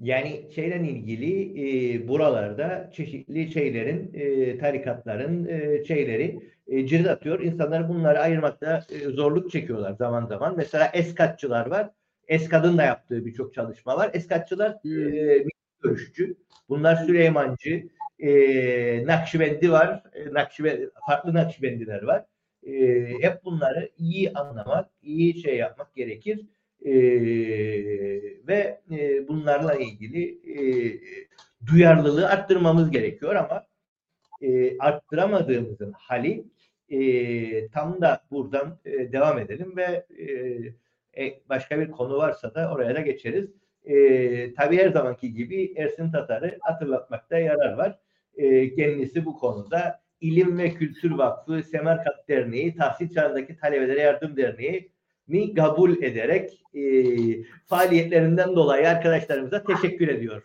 Yani şeyle ilgili e, buralarda çeşitli şeylerin, e, tarikatların e, şeyleri e, cirit atıyor. İnsanlar bunları ayırmakta e, zorluk çekiyorlar zaman zaman. Mesela eskatçılar var. Eskad'ın da yaptığı birçok çalışma var. Eskatçılar e, görüşçü. Bunlar Süleymancı, e, Nakşibendi var. E, Nakşibendi, farklı Nakşibendiler var. E, hep bunları iyi anlamak, iyi şey yapmak gerekir. E, ve e, bunlarla ilgili e, duyarlılığı arttırmamız gerekiyor ama e, arttıramadığımızın hali e, tam da buradan e, devam edelim ve e, e başka bir konu varsa da oraya da geçeriz e, tabii her zamanki gibi Ersin Tatar'ı hatırlatmakta yarar var. E, kendisi bu konuda İlim ve Kültür Vakfı, Semerkant Derneği, Tahsil Çağındaki Talebelere Yardım Derneği ni kabul ederek e, faaliyetlerinden dolayı arkadaşlarımıza teşekkür ediyor.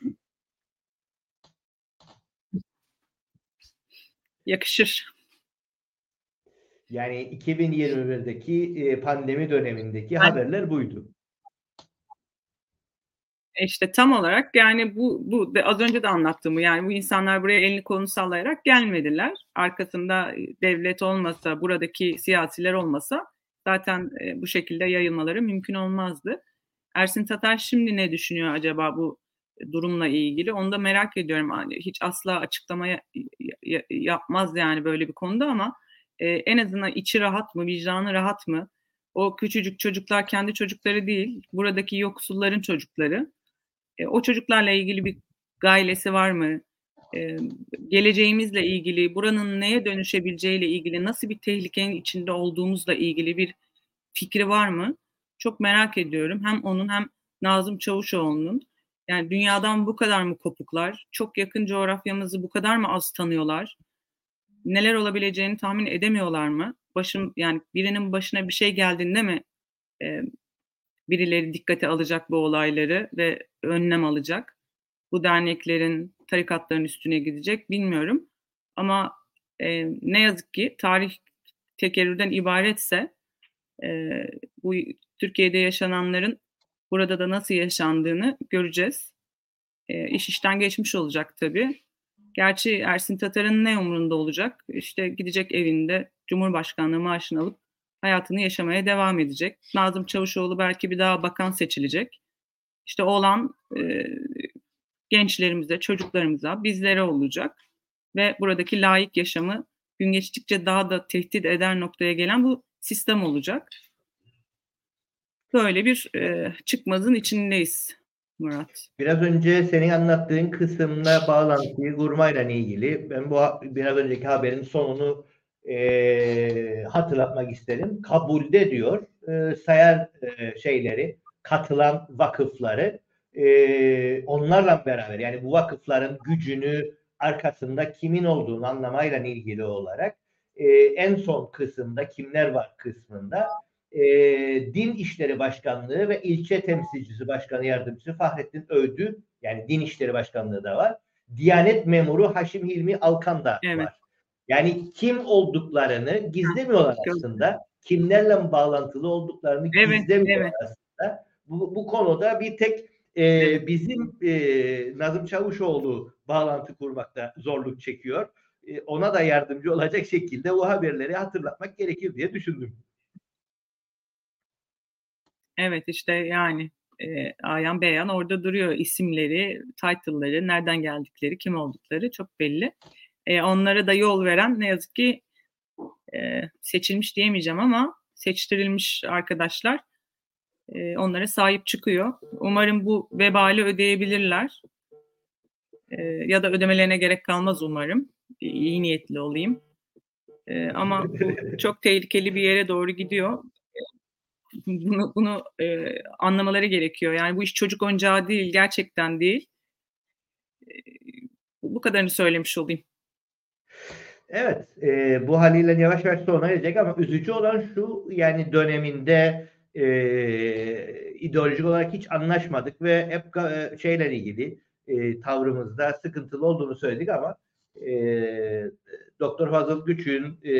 Yakışır. Yani 2021'deki e, pandemi dönemindeki haberler buydu. İşte tam olarak yani bu, bu az önce de anlattığımı yani bu insanlar buraya elini kolunu sallayarak gelmediler. Arkasında devlet olmasa, buradaki siyasiler olmasa zaten e, bu şekilde yayılmaları mümkün olmazdı. Ersin Tatar şimdi ne düşünüyor acaba bu durumla ilgili? Onu da merak ediyorum. Hani hiç asla açıklama yapmaz yani böyle bir konuda ama e, en azından içi rahat mı, vicdanı rahat mı? O küçücük çocuklar kendi çocukları değil, buradaki yoksulların çocukları e, o çocuklarla ilgili bir gailesi var mı? Geleceğimizle ilgili, buranın neye dönüşebileceğiyle ilgili, nasıl bir tehlikenin içinde olduğumuzla ilgili bir fikri var mı? Çok merak ediyorum. Hem onun hem Nazım Çavuşoğlu'nun. Yani dünyadan bu kadar mı kopuklar? Çok yakın coğrafyamızı bu kadar mı az tanıyorlar? Neler olabileceğini tahmin edemiyorlar mı? Başım yani birinin başına bir şey geldiğinde mi e, birileri dikkate alacak bu olayları ve önlem alacak. Bu derneklerin, tarikatların üstüne gidecek bilmiyorum. Ama e, ne yazık ki tarih tekerrürden ibaretse e, bu Türkiye'de yaşananların burada da nasıl yaşandığını göreceğiz. E, iş işten geçmiş olacak tabii. Gerçi Ersin Tatar'ın ne umurunda olacak? İşte gidecek evinde Cumhurbaşkanlığı maaşını alıp hayatını yaşamaya devam edecek. Nazım Çavuşoğlu belki bir daha bakan seçilecek. İşte olan e, gençlerimize, çocuklarımıza, bizlere olacak. Ve buradaki layık yaşamı gün geçtikçe daha da tehdit eder noktaya gelen bu sistem olacak. Böyle bir e, çıkmazın içindeyiz Murat. Biraz önce senin anlattığın kısımla bağlantıyı kurmayla ilgili ben bu biraz önceki haberin sonunu e, hatırlatmak isterim. Kabulde diyor e, sayar e, şeyleri, katılan vakıfları e, onlarla beraber yani bu vakıfların gücünü arkasında kimin olduğunu anlamayla ilgili olarak e, en son kısımda kimler var kısmında e, Din İşleri Başkanlığı ve ilçe temsilcisi başkanı yardımcısı Fahrettin Ödü yani Din İşleri Başkanlığı da var. Diyanet memuru Haşim Hilmi Alkan da evet. var. Yani kim olduklarını gizlemiyorlar aslında. Kimlerle bağlantılı olduklarını evet, gizlemiyorlar evet. aslında. Bu, bu konuda bir tek e, bizim e, Nazım Çavuşoğlu bağlantı kurmakta zorluk çekiyor. E, ona da yardımcı olacak şekilde o haberleri hatırlatmak gerekir diye düşündüm. Evet işte yani e, ayan beyan orada duruyor isimleri, title'ları, nereden geldikleri, kim oldukları çok belli. E, onlara da yol veren ne yazık ki e, seçilmiş diyemeyeceğim ama seçtirilmiş arkadaşlar e, onlara sahip çıkıyor. Umarım bu vebali ödeyebilirler. E, ya da ödemelerine gerek kalmaz umarım. İyi niyetli olayım. E, ama çok tehlikeli bir yere doğru gidiyor bunu, bunu e, anlamaları gerekiyor. Yani bu iş çocuk oyuncağı değil, gerçekten değil. E, bu kadarını söylemiş olayım. Evet, e, bu haliyle yavaş yavaş sona erecek ama üzücü olan şu yani döneminde e, ideolojik olarak hiç anlaşmadık ve hep e, şeyle ilgili e, tavrımızda sıkıntılı olduğunu söyledik ama e, Doktor Fazıl Güç'ün e,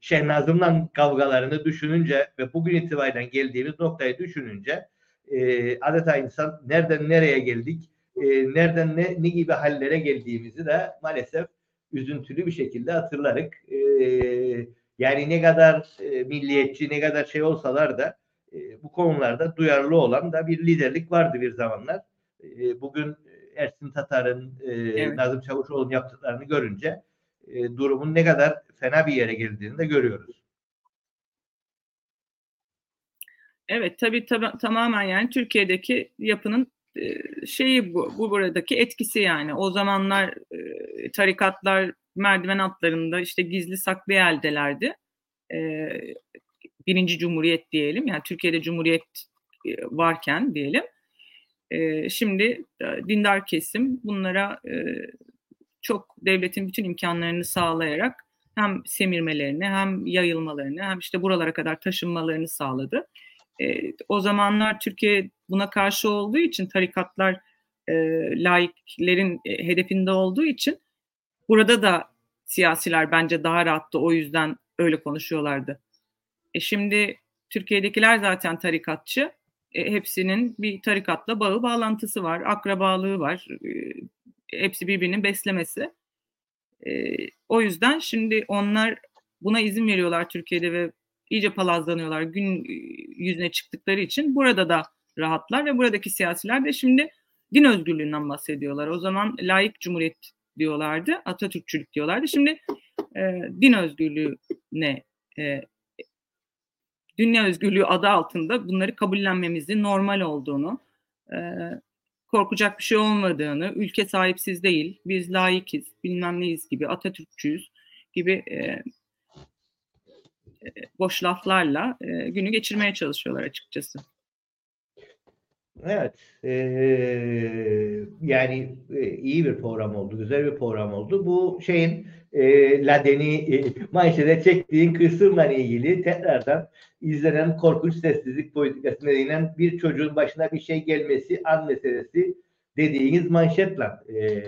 Şehnazım'la kavgalarını düşününce ve bugün itibariyle geldiğimiz noktayı düşününce e, adeta insan nereden nereye geldik, e, nereden ne, ne gibi hallere geldiğimizi de maalesef üzüntülü bir şekilde hatırlarık. E, yani ne kadar e, milliyetçi, ne kadar şey olsalar da e, bu konularda duyarlı olan da bir liderlik vardı bir zamanlar. E, bugün Ersin Tatar'ın, e, evet. Nazım Çavuşoğlu'nun yaptıklarını görünce e, durumun ne kadar fena bir yere geldiğini de görüyoruz. Evet tabii tab- tamamen yani Türkiye'deki yapının e, şeyi bu, bu buradaki etkisi yani. O zamanlar e, tarikatlar merdiven altlarında işte gizli saklı eldelerdi. E, birinci cumhuriyet diyelim yani Türkiye'de cumhuriyet e, varken diyelim. E, şimdi e, dindar kesim bunlara çok devletin bütün imkanlarını sağlayarak hem semirmelerini hem yayılmalarını hem işte buralara kadar taşınmalarını sağladı. O zamanlar Türkiye buna karşı olduğu için tarikatlar laiklerin hedefinde olduğu için burada da siyasiler bence daha rahattı o yüzden öyle konuşuyorlardı. E şimdi Türkiye'dekiler zaten tarikatçı. E, hepsinin bir tarikatla bağı bağlantısı var, akrabalığı var. E, hepsi birbirinin beslemesi. E, o yüzden şimdi onlar buna izin veriyorlar Türkiye'de ve iyice palazlanıyorlar gün yüzüne çıktıkları için burada da rahatlar ve buradaki siyasiler de şimdi din özgürlüğünden bahsediyorlar. O zaman layık cumhuriyet diyorlardı, Atatürkçülük diyorlardı. Şimdi e, din özgürlüğüne, e, dünya özgürlüğü adı altında bunları kabullenmemizin normal olduğunu, e, korkacak bir şey olmadığını, ülke sahipsiz değil, biz layıkız, bilmem neyiz gibi, Atatürkçüyüz gibi e, e, boş laflarla e, günü geçirmeye çalışıyorlar açıkçası. Evet, e, yani e, iyi bir program oldu, güzel bir program oldu. Bu şeyin e, Laden'i e, manşete çektiğin kısımla ilgili tekrardan izlenen korkunç sessizlik politikası nedeniyle bir çocuğun başına bir şey gelmesi an meselesi dediğiniz manşetle e,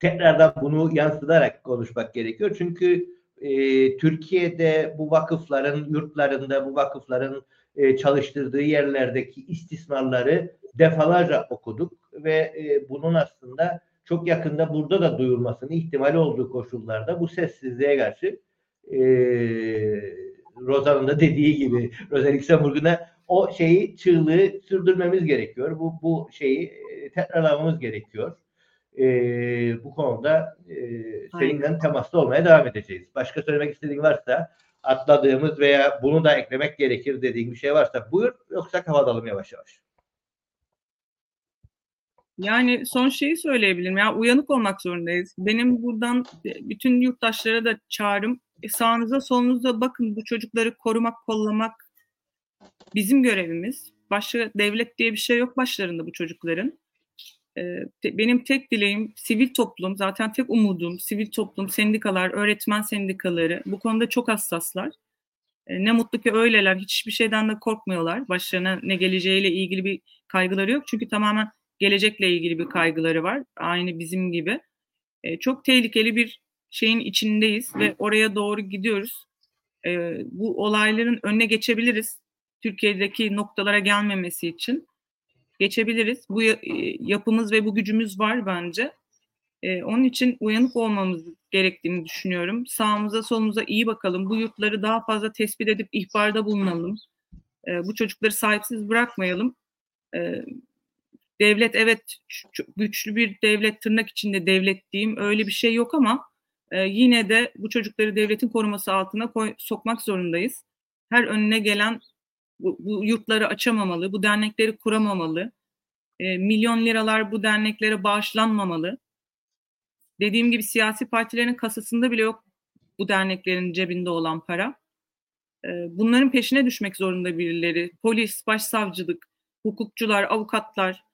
tekrardan bunu yansıtarak konuşmak gerekiyor. Çünkü e, Türkiye'de bu vakıfların yurtlarında bu vakıfların e, çalıştırdığı yerlerdeki istismarları defalarca okuduk ve e, bunun aslında çok yakında burada da duyulmasının ihtimali olduğu koşullarda bu sessizliğe karşı e, Rozan'ın da dediği gibi Rosa Luxemburg'una o şeyi çığlığı sürdürmemiz gerekiyor. Bu bu şeyi e, tekrarlamamız gerekiyor. E, bu konuda e, seninle temasta olmaya devam edeceğiz. Başka söylemek istediğin varsa atladığımız veya bunu da eklemek gerekir dediğin bir şey varsa buyur yoksa kapatalım yavaş yavaş. Yani son şeyi söyleyebilirim. Ya uyanık olmak zorundayız. Benim buradan bütün yurttaşlara da çağrım. E, sağınıza solunuza bakın bu çocukları korumak, kollamak bizim görevimiz. Başka devlet diye bir şey yok başlarında bu çocukların. Ee, benim tek dileğim sivil toplum, zaten tek umudum sivil toplum, sendikalar, öğretmen sendikaları bu konuda çok hassaslar. Ee, ne mutlu ki öyleler, hiçbir şeyden de korkmuyorlar. Başlarına ne geleceğiyle ilgili bir kaygıları yok. Çünkü tamamen gelecekle ilgili bir kaygıları var. Aynı bizim gibi. Ee, çok tehlikeli bir şeyin içindeyiz ve oraya doğru gidiyoruz. Bu olayların önüne geçebiliriz. Türkiye'deki noktalara gelmemesi için geçebiliriz. Bu e, yapımız ve bu gücümüz var bence. Ee, onun için uyanık olmamız gerektiğini düşünüyorum. Sağımıza solumuza iyi bakalım. Bu yurtları daha fazla tespit edip ihbarda bulunalım. Ee, bu çocukları sahipsiz bırakmayalım. Devlet evet güçlü bir devlet tırnak içinde devlet diyeyim öyle bir şey yok ama e, yine de bu çocukları devletin koruması altına koy, sokmak zorundayız. Her önüne gelen bu, bu yurtları açamamalı, bu dernekleri kuramamalı. E, milyon liralar bu derneklere bağışlanmamalı. Dediğim gibi siyasi partilerin kasasında bile yok bu derneklerin cebinde olan para. E, bunların peşine düşmek zorunda birileri. Polis, başsavcılık, hukukçular, avukatlar.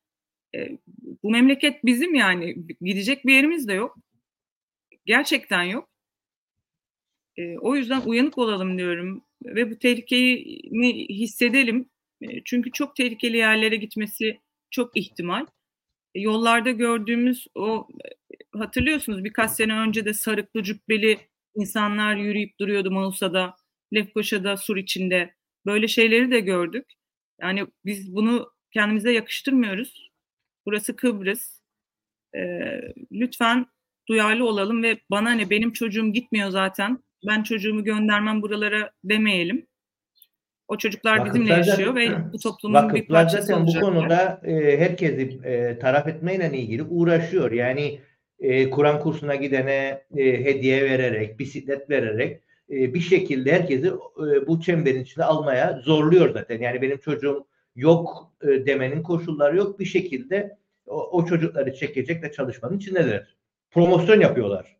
E, bu memleket bizim yani. Gidecek bir yerimiz de yok. Gerçekten yok. E, o yüzden uyanık olalım diyorum ve bu tehlikeyi hissedelim. E, çünkü çok tehlikeli yerlere gitmesi çok ihtimal. E, yollarda gördüğümüz o e, hatırlıyorsunuz birkaç sene önce de sarıklı cübbeli insanlar yürüyüp duruyordu Mausa'da, Lefkoşa'da, Sur içinde. Böyle şeyleri de gördük. Yani biz bunu kendimize yakıştırmıyoruz. Burası Kıbrıs. Ee, lütfen duyarlı olalım ve bana ne benim çocuğum gitmiyor zaten ben çocuğumu göndermem buralara demeyelim. O çocuklar vakıflar bizimle yaşıyor ve bu toplumun bir parçası zaten bu konuda e, herkesi e, taraf etmeyle ilgili uğraşıyor. Yani e, Kur'an kursuna gidene e, hediye vererek, bisiklet vererek e, bir şekilde herkesi e, bu çemberin içine almaya zorluyor zaten. Yani benim çocuğum yok e, demenin koşulları yok. Bir şekilde o, o çocukları çekecek ve çalışmanın içindeler. Promosyon yapıyorlar.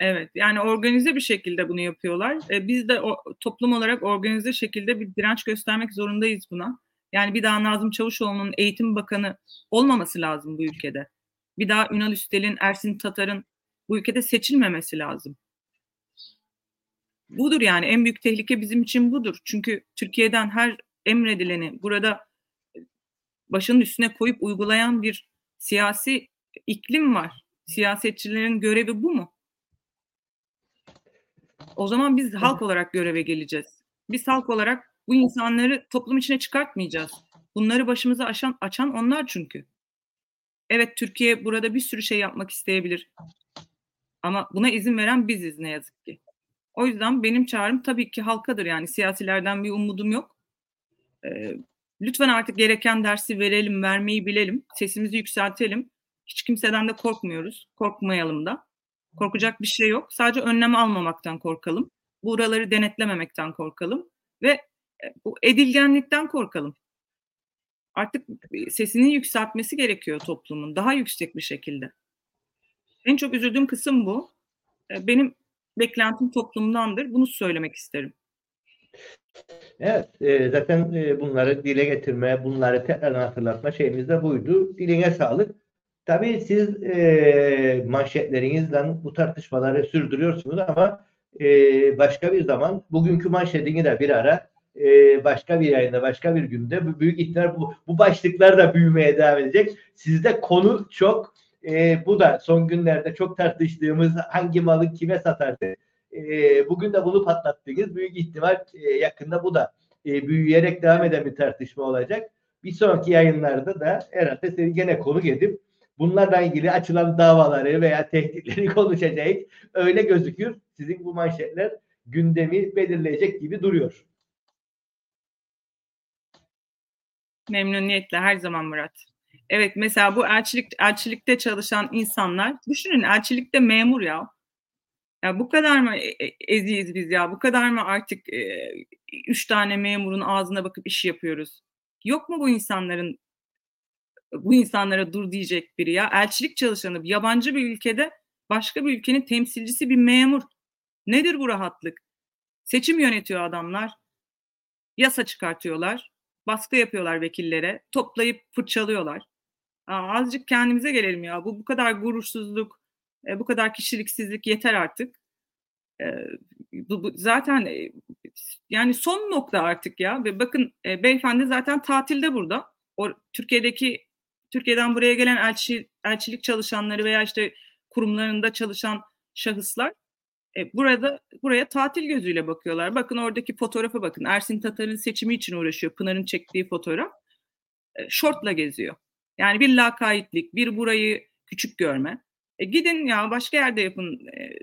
Evet. Yani organize bir şekilde bunu yapıyorlar. E, biz de o, toplum olarak organize şekilde bir direnç göstermek zorundayız buna. Yani bir daha Nazım Çavuşoğlu'nun eğitim bakanı olmaması lazım bu ülkede. Bir daha Ünal Üstel'in, Ersin Tatar'ın bu ülkede seçilmemesi lazım. Budur yani en büyük tehlike bizim için budur. Çünkü Türkiye'den her emredileni burada başının üstüne koyup uygulayan bir siyasi iklim var. Siyasetçilerin görevi bu mu? O zaman biz halk olarak göreve geleceğiz. Biz halk olarak bu insanları toplum içine çıkartmayacağız. Bunları başımıza açan, açan onlar çünkü. Evet Türkiye burada bir sürü şey yapmak isteyebilir. Ama buna izin veren biziz ne yazık ki. O yüzden benim çağrım tabii ki halkadır yani siyasilerden bir umudum yok. Ee, lütfen artık gereken dersi verelim, vermeyi bilelim, sesimizi yükseltelim. Hiç kimseden de korkmuyoruz, korkmayalım da. Korkacak bir şey yok. Sadece önlem almamaktan korkalım. Buraları denetlememekten korkalım ve e, bu edilgenlikten korkalım. Artık sesini yükseltmesi gerekiyor toplumun daha yüksek bir şekilde. En çok üzüldüğüm kısım bu. E, benim beklentim toplumdandır. Bunu söylemek isterim. Evet, e, zaten bunları dile getirme, bunları tekrar hatırlatma şeyimiz de buydu. Diline sağlık. Tabii siz e, manşetlerinizle bu tartışmaları sürdürüyorsunuz ama e, başka bir zaman bugünkü manşetini de bir ara e, başka bir yayında, başka bir günde büyük ihtimal bu, bu başlıklar da büyümeye devam edecek. Sizde konu çok. E, bu da son günlerde çok tartıştığımız hangi malı kime satardı E, bugün de bunu patlattınız. Büyük ihtimal e, yakında bu da e, büyüyerek devam eden bir tartışma olacak. Bir sonraki yayınlarda da herhalde seni gene konuk edip bunlarla ilgili açılan davaları veya tehditleri konuşacağız. Öyle gözükür. Sizin bu manşetler gündemi belirleyecek gibi duruyor. Memnuniyetle her zaman Murat. Evet mesela bu elçilik elçilikte çalışan insanlar düşünün elçilikte memur ya. Ya bu kadar mı e- e- eziyiz biz ya? Bu kadar mı artık e, üç tane memurun ağzına bakıp iş yapıyoruz? Yok mu bu insanların bu insanlara dur diyecek biri ya? Elçilik çalışanı yabancı bir ülkede başka bir ülkenin temsilcisi bir memur. Nedir bu rahatlık? Seçim yönetiyor adamlar. Yasa çıkartıyorlar. Baskı yapıyorlar vekillere. Toplayıp fırçalıyorlar. Aa, azıcık kendimize gelelim ya. Bu bu kadar gurursuzluk, e, bu kadar kişiliksizlik yeter artık. E, bu, bu zaten e, yani son nokta artık ya. Ve bakın e, beyefendi zaten tatilde burada. O Türkiye'deki Türkiye'den buraya gelen elçi, elçilik çalışanları veya işte kurumlarında çalışan şahıslar e, burada buraya tatil gözüyle bakıyorlar. Bakın oradaki fotoğrafa bakın. Ersin Tatar'ın seçimi için uğraşıyor. Pınar'ın çektiği fotoğraf. E, şortla geziyor. Yani bir lakaytlik, bir burayı küçük görme. E, gidin ya başka yerde yapın e,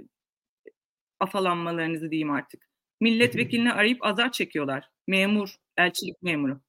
afalanmalarınızı diyeyim artık. Milletvekilini arayıp azar çekiyorlar. Memur, elçilik memuru.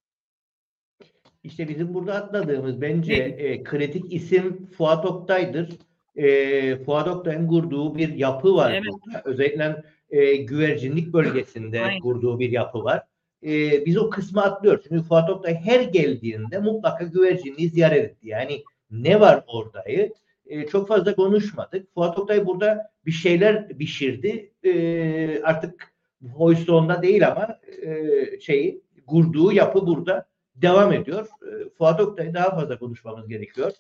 İşte bizim burada atladığımız bence e, kritik isim Fuat Oktay'dır. E, Fuat Oktay'ın kurduğu bir yapı var Evet. burada. Özellikle e, güvercinlik bölgesinde Aynen. kurduğu bir yapı var. E, biz o kısmı atlıyoruz. Çünkü Fuat Oktay her geldiğinde mutlaka güvercinliği ziyaret etti. Yani ne var oradayı? E, çok fazla konuşmadık. Fuat Oktay burada bir şeyler pişirdi. E, artık Hoyston'da değil ama e, şeyi kurduğu yapı burada devam ediyor. E, Fuat Oktay'ı daha fazla konuşmamız gerekiyor.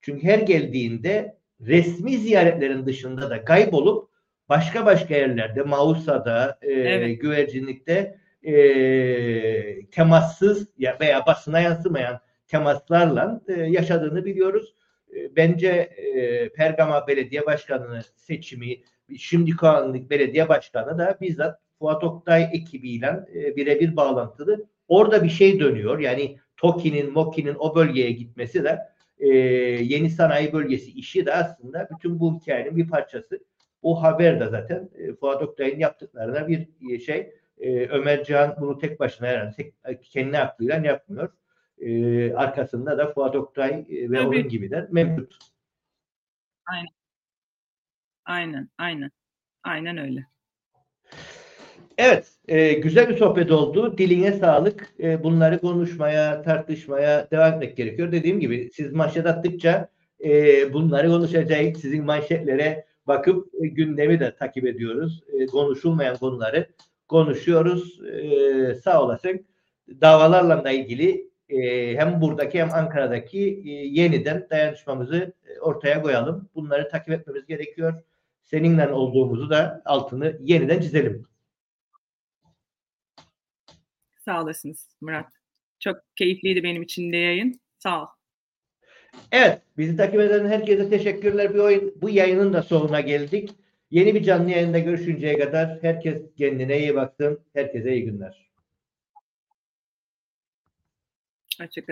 Çünkü her geldiğinde resmi ziyaretlerin dışında da kaybolup başka başka yerlerde, Mausa'da, e, Evet. güvercinlikte e, temassız ya veya basına yansımayan temaslarla e, yaşadığını biliyoruz. E, bence e, Pergama Belediye Başkanı'nın seçimi, şimdiki anlık belediye başkanı da bizzat Fuat Oktay ekibiyle e, birebir bağlantılı. Orada bir şey dönüyor. Yani TOKİ'nin, MOKİ'nin o bölgeye gitmesi de e, yeni sanayi bölgesi işi de aslında bütün bu hikayenin bir parçası. O haber de zaten e, Fuat Oktay'ın yaptıklarına bir e, şey. E, Ömer Can bunu tek başına herhalde tek, kendi aklıyla yapmıyor. E, arkasında da Fuat Oktay e, ve Tabii. onun gibiler mevcut. Aynen, aynen. Aynen öyle. Evet, e, güzel bir sohbet oldu. Diline sağlık. E, bunları konuşmaya, tartışmaya devam etmek gerekiyor. Dediğim gibi siz manşet attıkça e, bunları konuşacağız. Sizin manşetlere bakıp e, gündemi de takip ediyoruz. E, konuşulmayan konuları konuşuyoruz. E, sağ olasın. Davalarla da ilgili e, hem buradaki hem Ankara'daki e, yeniden dayanışmamızı e, ortaya koyalım. Bunları takip etmemiz gerekiyor. Seninle olduğumuzu da altını yeniden çizelim. Sağ olasınız Murat. Çok keyifliydi benim için de yayın. Sağ ol. Evet, bizi takip eden herkese teşekkürler. Bir oyun, bu yayının da sonuna geldik. Yeni bir canlı yayında görüşünceye kadar herkes kendine iyi baksın. Herkese iyi günler. Hoşçakalın.